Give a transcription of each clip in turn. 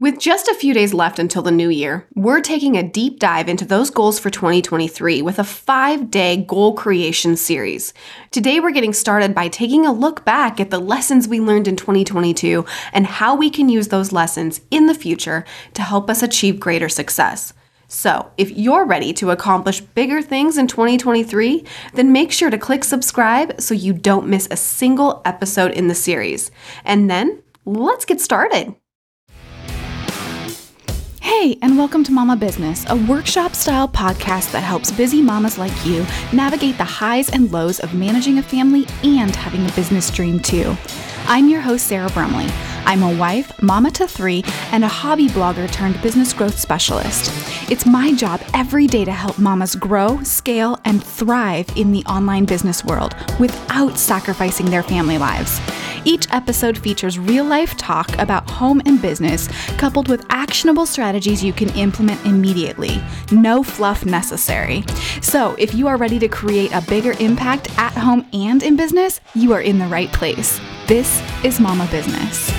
With just a few days left until the new year, we're taking a deep dive into those goals for 2023 with a five day goal creation series. Today, we're getting started by taking a look back at the lessons we learned in 2022 and how we can use those lessons in the future to help us achieve greater success. So, if you're ready to accomplish bigger things in 2023, then make sure to click subscribe so you don't miss a single episode in the series. And then, let's get started. Hey, and welcome to Mama Business, a workshop style podcast that helps busy mamas like you navigate the highs and lows of managing a family and having a business dream too. I'm your host, Sarah Brumley. I'm a wife, mama to three, and a hobby blogger turned business growth specialist. It's my job every day to help mamas grow, scale, and thrive in the online business world without sacrificing their family lives. Each episode features real life talk about home and business, coupled with actionable strategies you can implement immediately. No fluff necessary. So, if you are ready to create a bigger impact at home and in business, you are in the right place. This is Mama Business.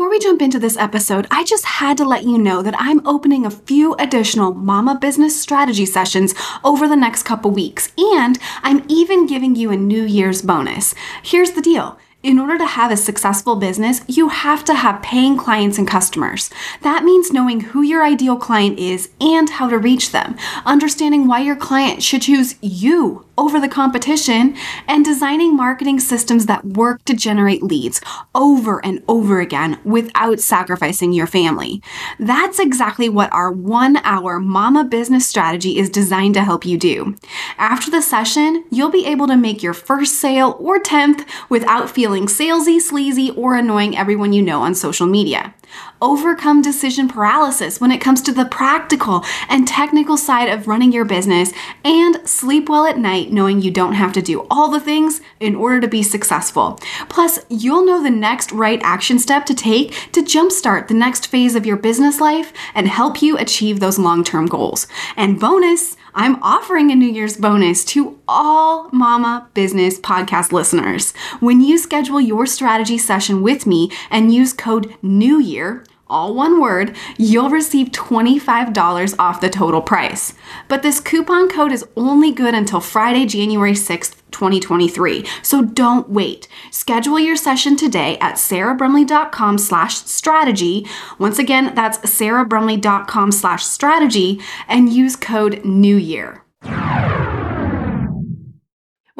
Before we jump into this episode, I just had to let you know that I'm opening a few additional Mama Business strategy sessions over the next couple weeks, and I'm even giving you a New Year's bonus. Here's the deal. In order to have a successful business, you have to have paying clients and customers. That means knowing who your ideal client is and how to reach them, understanding why your client should choose you over the competition, and designing marketing systems that work to generate leads over and over again without sacrificing your family. That's exactly what our one hour mama business strategy is designed to help you do. After the session, you'll be able to make your first sale or 10th without feeling salesy, sleazy, or annoying everyone you know on social media overcome decision paralysis when it comes to the practical and technical side of running your business, and sleep well at night knowing you don't have to do all the things in order to be successful. Plus, you'll know the next right action step to take to jumpstart the next phase of your business life and help you achieve those long term goals. And bonus, I'm offering a New Year's bonus to all Mama Business podcast listeners. When you schedule your strategy session with me and use code New Year, all one word, you'll receive $25 off the total price. But this coupon code is only good until Friday, January 6th, 2023. So don't wait. Schedule your session today at sarahbrumley.com slash strategy. Once again, that's sarahbrumley.com slash strategy and use code New Year.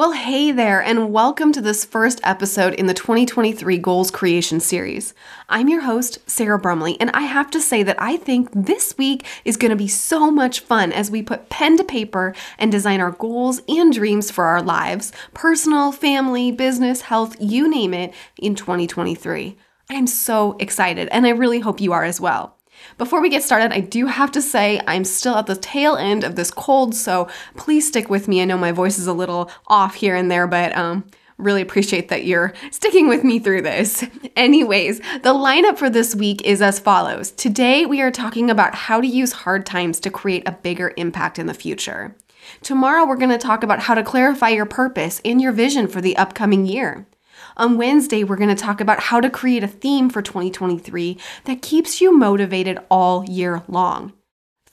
Well, hey there, and welcome to this first episode in the 2023 Goals Creation Series. I'm your host, Sarah Brumley, and I have to say that I think this week is going to be so much fun as we put pen to paper and design our goals and dreams for our lives personal, family, business, health, you name it, in 2023. I'm so excited, and I really hope you are as well. Before we get started, I do have to say I'm still at the tail end of this cold, so please stick with me. I know my voice is a little off here and there, but um, really appreciate that you're sticking with me through this. Anyways, the lineup for this week is as follows. Today, we are talking about how to use hard times to create a bigger impact in the future. Tomorrow, we're going to talk about how to clarify your purpose and your vision for the upcoming year. On Wednesday, we're going to talk about how to create a theme for 2023 that keeps you motivated all year long.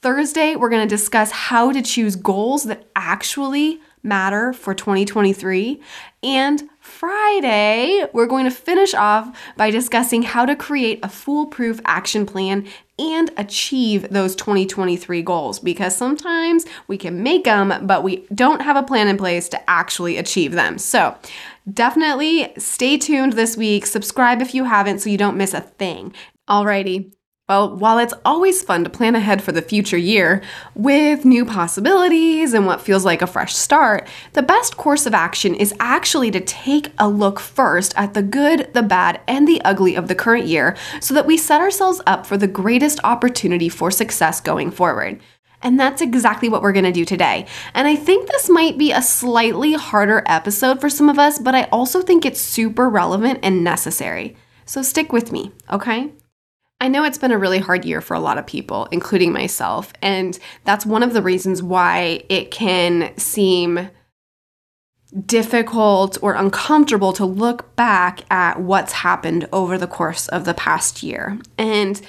Thursday, we're going to discuss how to choose goals that actually matter for 2023. And Friday, we're going to finish off by discussing how to create a foolproof action plan and achieve those 2023 goals because sometimes we can make them, but we don't have a plan in place to actually achieve them. So, Definitely stay tuned this week. Subscribe if you haven't so you don't miss a thing. Alrighty. Well, while it's always fun to plan ahead for the future year with new possibilities and what feels like a fresh start, the best course of action is actually to take a look first at the good, the bad, and the ugly of the current year so that we set ourselves up for the greatest opportunity for success going forward. And that's exactly what we're gonna do today. And I think this might be a slightly harder episode for some of us, but I also think it's super relevant and necessary. So stick with me, okay? I know it's been a really hard year for a lot of people, including myself, and that's one of the reasons why it can seem difficult or uncomfortable to look back at what's happened over the course of the past year. And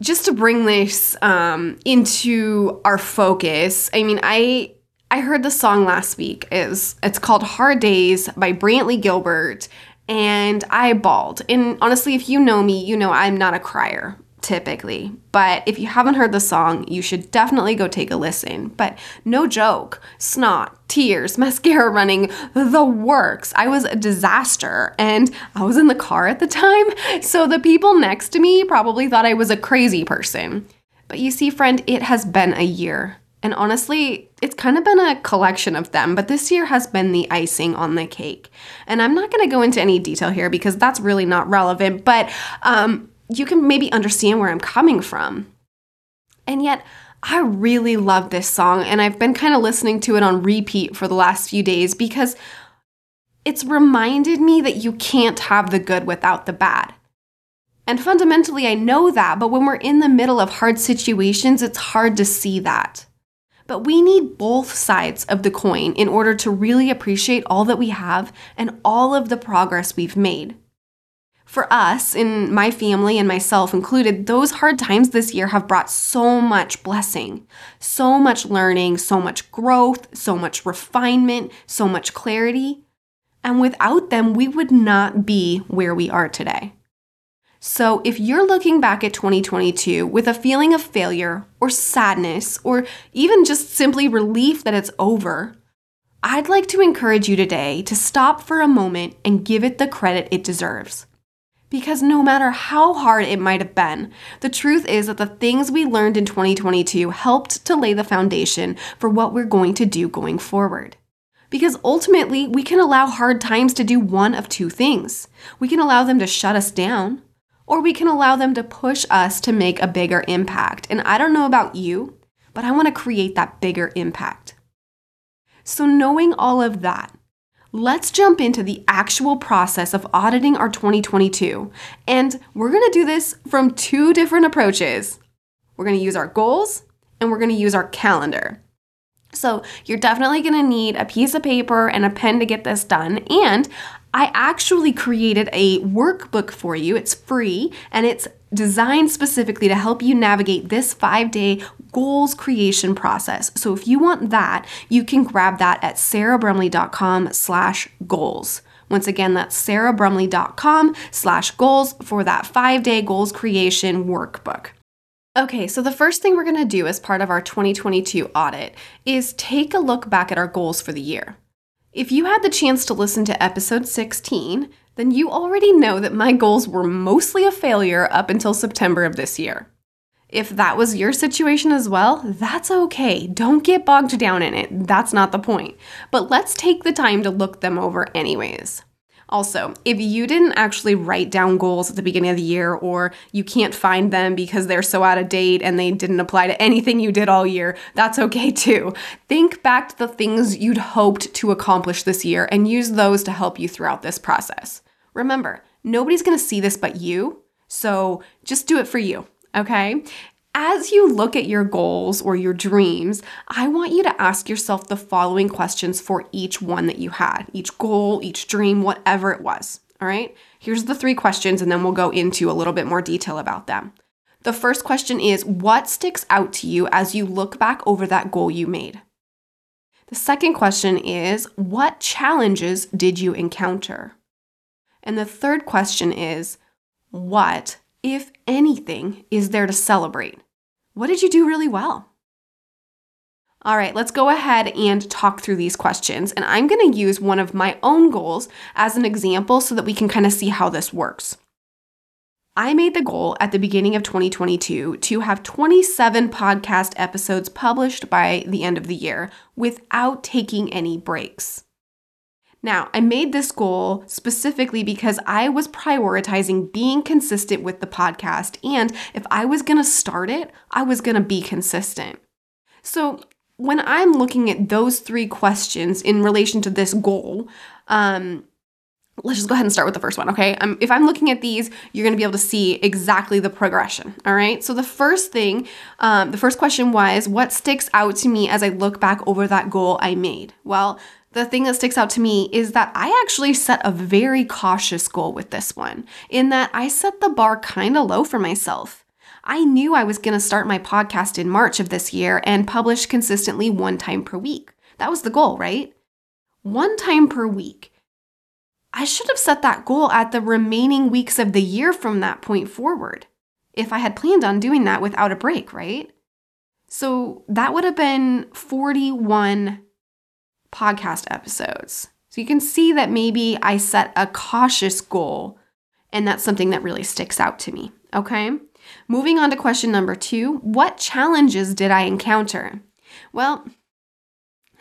just to bring this um, into our focus, I mean, I I heard the song last week. is It's called Hard Days by Brantley Gilbert, and I bawled. And honestly, if you know me, you know I'm not a crier typically. But if you haven't heard the song, you should definitely go take a listen. But no joke, snot, tears, mascara running, the works. I was a disaster and I was in the car at the time, so the people next to me probably thought I was a crazy person. But you see, friend, it has been a year. And honestly, it's kind of been a collection of them, but this year has been the icing on the cake. And I'm not going to go into any detail here because that's really not relevant, but um, you can maybe understand where I'm coming from. And yet, I really love this song, and I've been kind of listening to it on repeat for the last few days because it's reminded me that you can't have the good without the bad. And fundamentally, I know that, but when we're in the middle of hard situations, it's hard to see that. But we need both sides of the coin in order to really appreciate all that we have and all of the progress we've made. For us, in my family and myself included, those hard times this year have brought so much blessing, so much learning, so much growth, so much refinement, so much clarity. And without them, we would not be where we are today. So, if you're looking back at 2022 with a feeling of failure or sadness or even just simply relief that it's over, I'd like to encourage you today to stop for a moment and give it the credit it deserves. Because no matter how hard it might have been, the truth is that the things we learned in 2022 helped to lay the foundation for what we're going to do going forward. Because ultimately, we can allow hard times to do one of two things. We can allow them to shut us down, or we can allow them to push us to make a bigger impact. And I don't know about you, but I want to create that bigger impact. So, knowing all of that, let's jump into the actual process of auditing our 2022. And we're to do this from two different approaches. We're to use our goals and we're to use our calendar. So, you're definitely to need a piece of paper and a pen to get this done. And I actually created a workbook for you. It's free and it's designed specifically to help you navigate this five day goals creation process. So if you want that, you can grab that at sarahbrumley.com slash goals. Once again, that's sarahbrumley.com slash goals for that five day goals creation workbook. Okay, so the first thing we're gonna do as part of our 2022 audit is take a look back at our goals for the year. If you had the chance to listen to episode 16, then you already know that my goals were mostly a failure up until September of this year. If that was your situation as well, that's okay. Don't get bogged down in it. That's not the point. But let's take the time to look them over, anyways. Also, if you didn't actually write down goals at the beginning of the year or you can't find them because they're so out of date and they didn't apply to anything you did all year, that's okay too. Think back to the things you'd hoped to accomplish this year and use those to help you throughout this process. Remember, nobody's gonna see this but you, so just do it for you, okay? As you look at your goals or your dreams, I want you to ask yourself the following questions for each one that you had, each goal, each dream, whatever it was. All right? Here's the three questions, and then we'll go into a little bit more detail about them. The first question is What sticks out to you as you look back over that goal you made? The second question is What challenges did you encounter? And the third question is What, if anything, is there to celebrate? What did you do really well? All right, let's go ahead and talk through these questions. And I'm going to use one of my own goals as an example so that we can kind of see how this works. I made the goal at the beginning of 2022 to have 27 podcast episodes published by the end of the year without taking any breaks. Now, I made this goal specifically because I was prioritizing being consistent with the podcast. And if I was going to start it, I was going to be consistent. So, when I'm looking at those three questions in relation to this goal, um, let's just go ahead and start with the first one, okay? Um, if I'm looking at these, you're gonna be able to see exactly the progression, all right? So the first thing, um, the first question was, what sticks out to me as I look back over that goal I made? Well, the thing that sticks out to me is that I actually set a very cautious goal with this one, in that I set the bar kind of low for myself. I knew I was going to start my podcast in March of this year and publish consistently one time per week. That was the goal, right? One time per week. I should have set that goal at the remaining weeks of the year from that point forward, if I had planned on doing that without a break, right? So that would have been 41 podcast episodes. So you can see that maybe I set a cautious goal, and that's something that really sticks out to me. Okay. Moving on to question number two What challenges did I encounter? Well,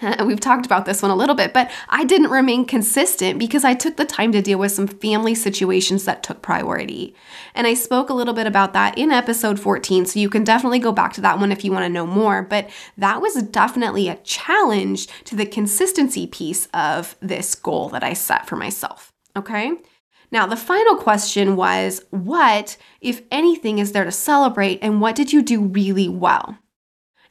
We've talked about this one a little bit, but I didn't remain consistent because I took the time to deal with some family situations that took priority. And I spoke a little bit about that in episode 14, so you can definitely go back to that one if you want to know more. But that was definitely a challenge to the consistency piece of this goal that I set for myself. Okay? Now, the final question was what, if anything, is there to celebrate, and what did you do really well?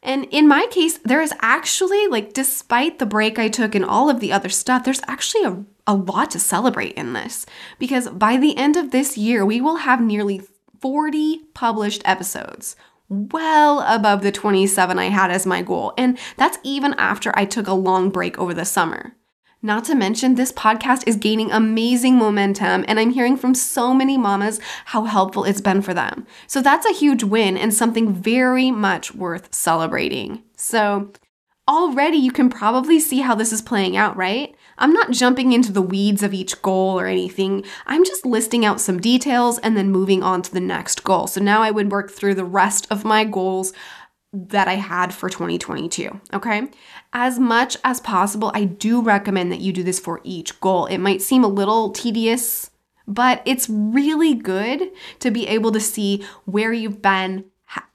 And in my case, there is actually, like, despite the break I took and all of the other stuff, there's actually a, a lot to celebrate in this. Because by the end of this year, we will have nearly 40 published episodes, well above the 27 I had as my goal. And that's even after I took a long break over the summer. Not to mention, this podcast is gaining amazing momentum, and I'm hearing from so many mamas how helpful it's been for them. So that's a huge win and something very much worth celebrating. So, already you can probably see how this is playing out, right? I'm not jumping into the weeds of each goal or anything. I'm just listing out some details and then moving on to the next goal. So now I would work through the rest of my goals that I had for 2022. Okay. As much as possible, I do recommend that you do this for each goal. It might seem a little tedious, but it's really good to be able to see where you've been,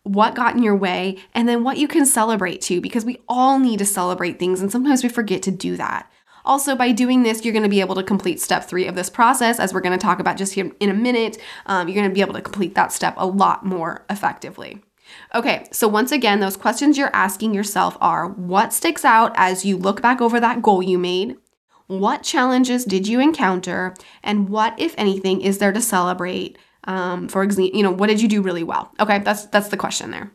what got in your way, and then what you can celebrate too, because we all need to celebrate things, and sometimes we forget to do that. Also, by doing this, you're going to be able to complete step three of this process, as we're going to talk about just here in a minute. Um, you're going to be able to complete that step a lot more effectively. Okay, so once again, those questions you're asking yourself are what sticks out as you look back over that goal you made? What challenges did you encounter? And what, if anything, is there to celebrate? Um, for example, you know, what did you do really well? Okay, that's that's the question there.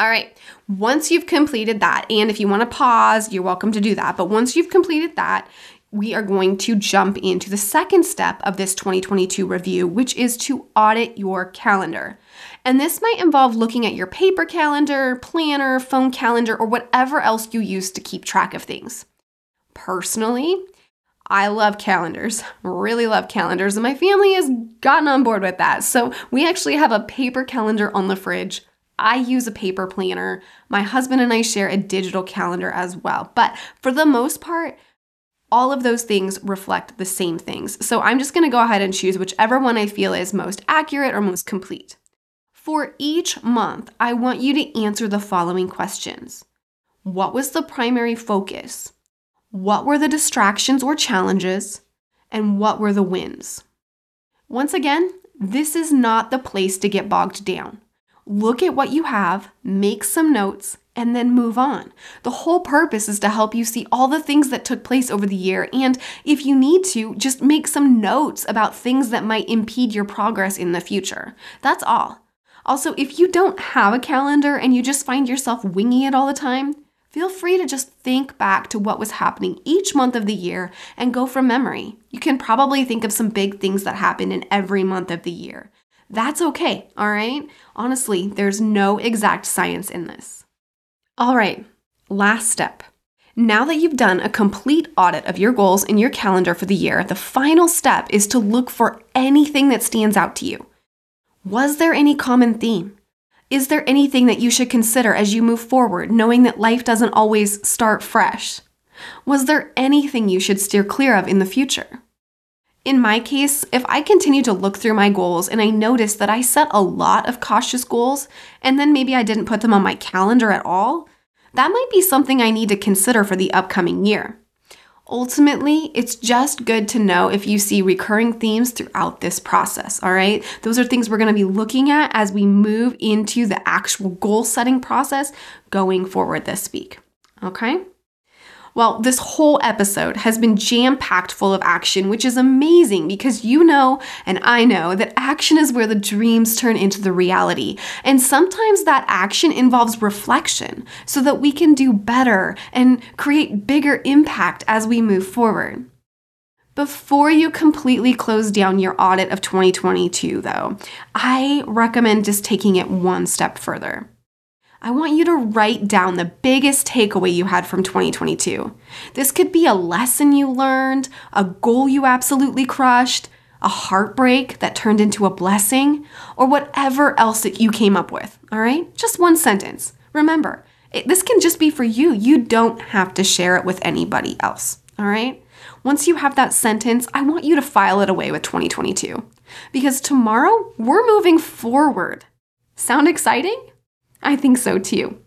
All right, once you've completed that, and if you want to pause, you're welcome to do that. But once you've completed that, we are going to jump into the second step of this 2022 review, which is to audit your calendar. And this might involve looking at your paper calendar, planner, phone calendar, or whatever else you use to keep track of things. Personally, I love calendars, really love calendars, and my family has gotten on board with that. So we actually have a paper calendar on the fridge. I use a paper planner. My husband and I share a digital calendar as well. But for the most part, all of those things reflect the same things. So I'm just gonna go ahead and choose whichever one I feel is most accurate or most complete. For each month, I want you to answer the following questions What was the primary focus? What were the distractions or challenges? And what were the wins? Once again, this is not the place to get bogged down. Look at what you have, make some notes, and then move on. The whole purpose is to help you see all the things that took place over the year, and if you need to, just make some notes about things that might impede your progress in the future. That's all. Also, if you don't have a calendar and you just find yourself winging it all the time, feel free to just think back to what was happening each month of the year and go from memory. You can probably think of some big things that happened in every month of the year. That's okay, all right? Honestly, there's no exact science in this. All right, last step. Now that you've done a complete audit of your goals in your calendar for the year, the final step is to look for anything that stands out to you. Was there any common theme? Is there anything that you should consider as you move forward, knowing that life doesn't always start fresh? Was there anything you should steer clear of in the future? In my case, if I continue to look through my goals and I notice that I set a lot of cautious goals and then maybe I didn't put them on my calendar at all, that might be something I need to consider for the upcoming year. Ultimately, it's just good to know if you see recurring themes throughout this process, all right? Those are things we're gonna be looking at as we move into the actual goal setting process going forward this week, okay? Well, this whole episode has been jam packed full of action, which is amazing because you know and I know that action is where the dreams turn into the reality. And sometimes that action involves reflection so that we can do better and create bigger impact as we move forward. Before you completely close down your audit of 2022, though, I recommend just taking it one step further. I want you to write down the biggest takeaway you had from 2022. This could be a lesson you learned, a goal you absolutely crushed, a heartbreak that turned into a blessing, or whatever else that you came up with, all right? Just one sentence. Remember, it, this can just be for you. You don't have to share it with anybody else, all right? Once you have that sentence, I want you to file it away with 2022 because tomorrow we're moving forward. Sound exciting? I think so too.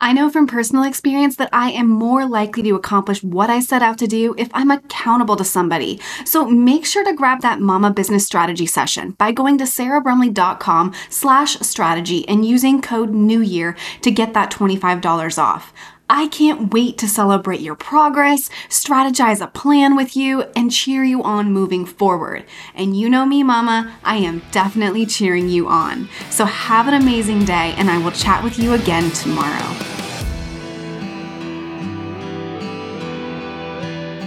I know from personal experience that I am more likely to accomplish what I set out to do if I'm accountable to somebody. So make sure to grab that Mama Business Strategy session by going to sarahbrumley.com slash strategy and using code NEWYEAR to get that $25 off. I can't wait to celebrate your progress, strategize a plan with you, and cheer you on moving forward. And you know me, Mama, I am definitely cheering you on. So have an amazing day, and I will chat with you again tomorrow.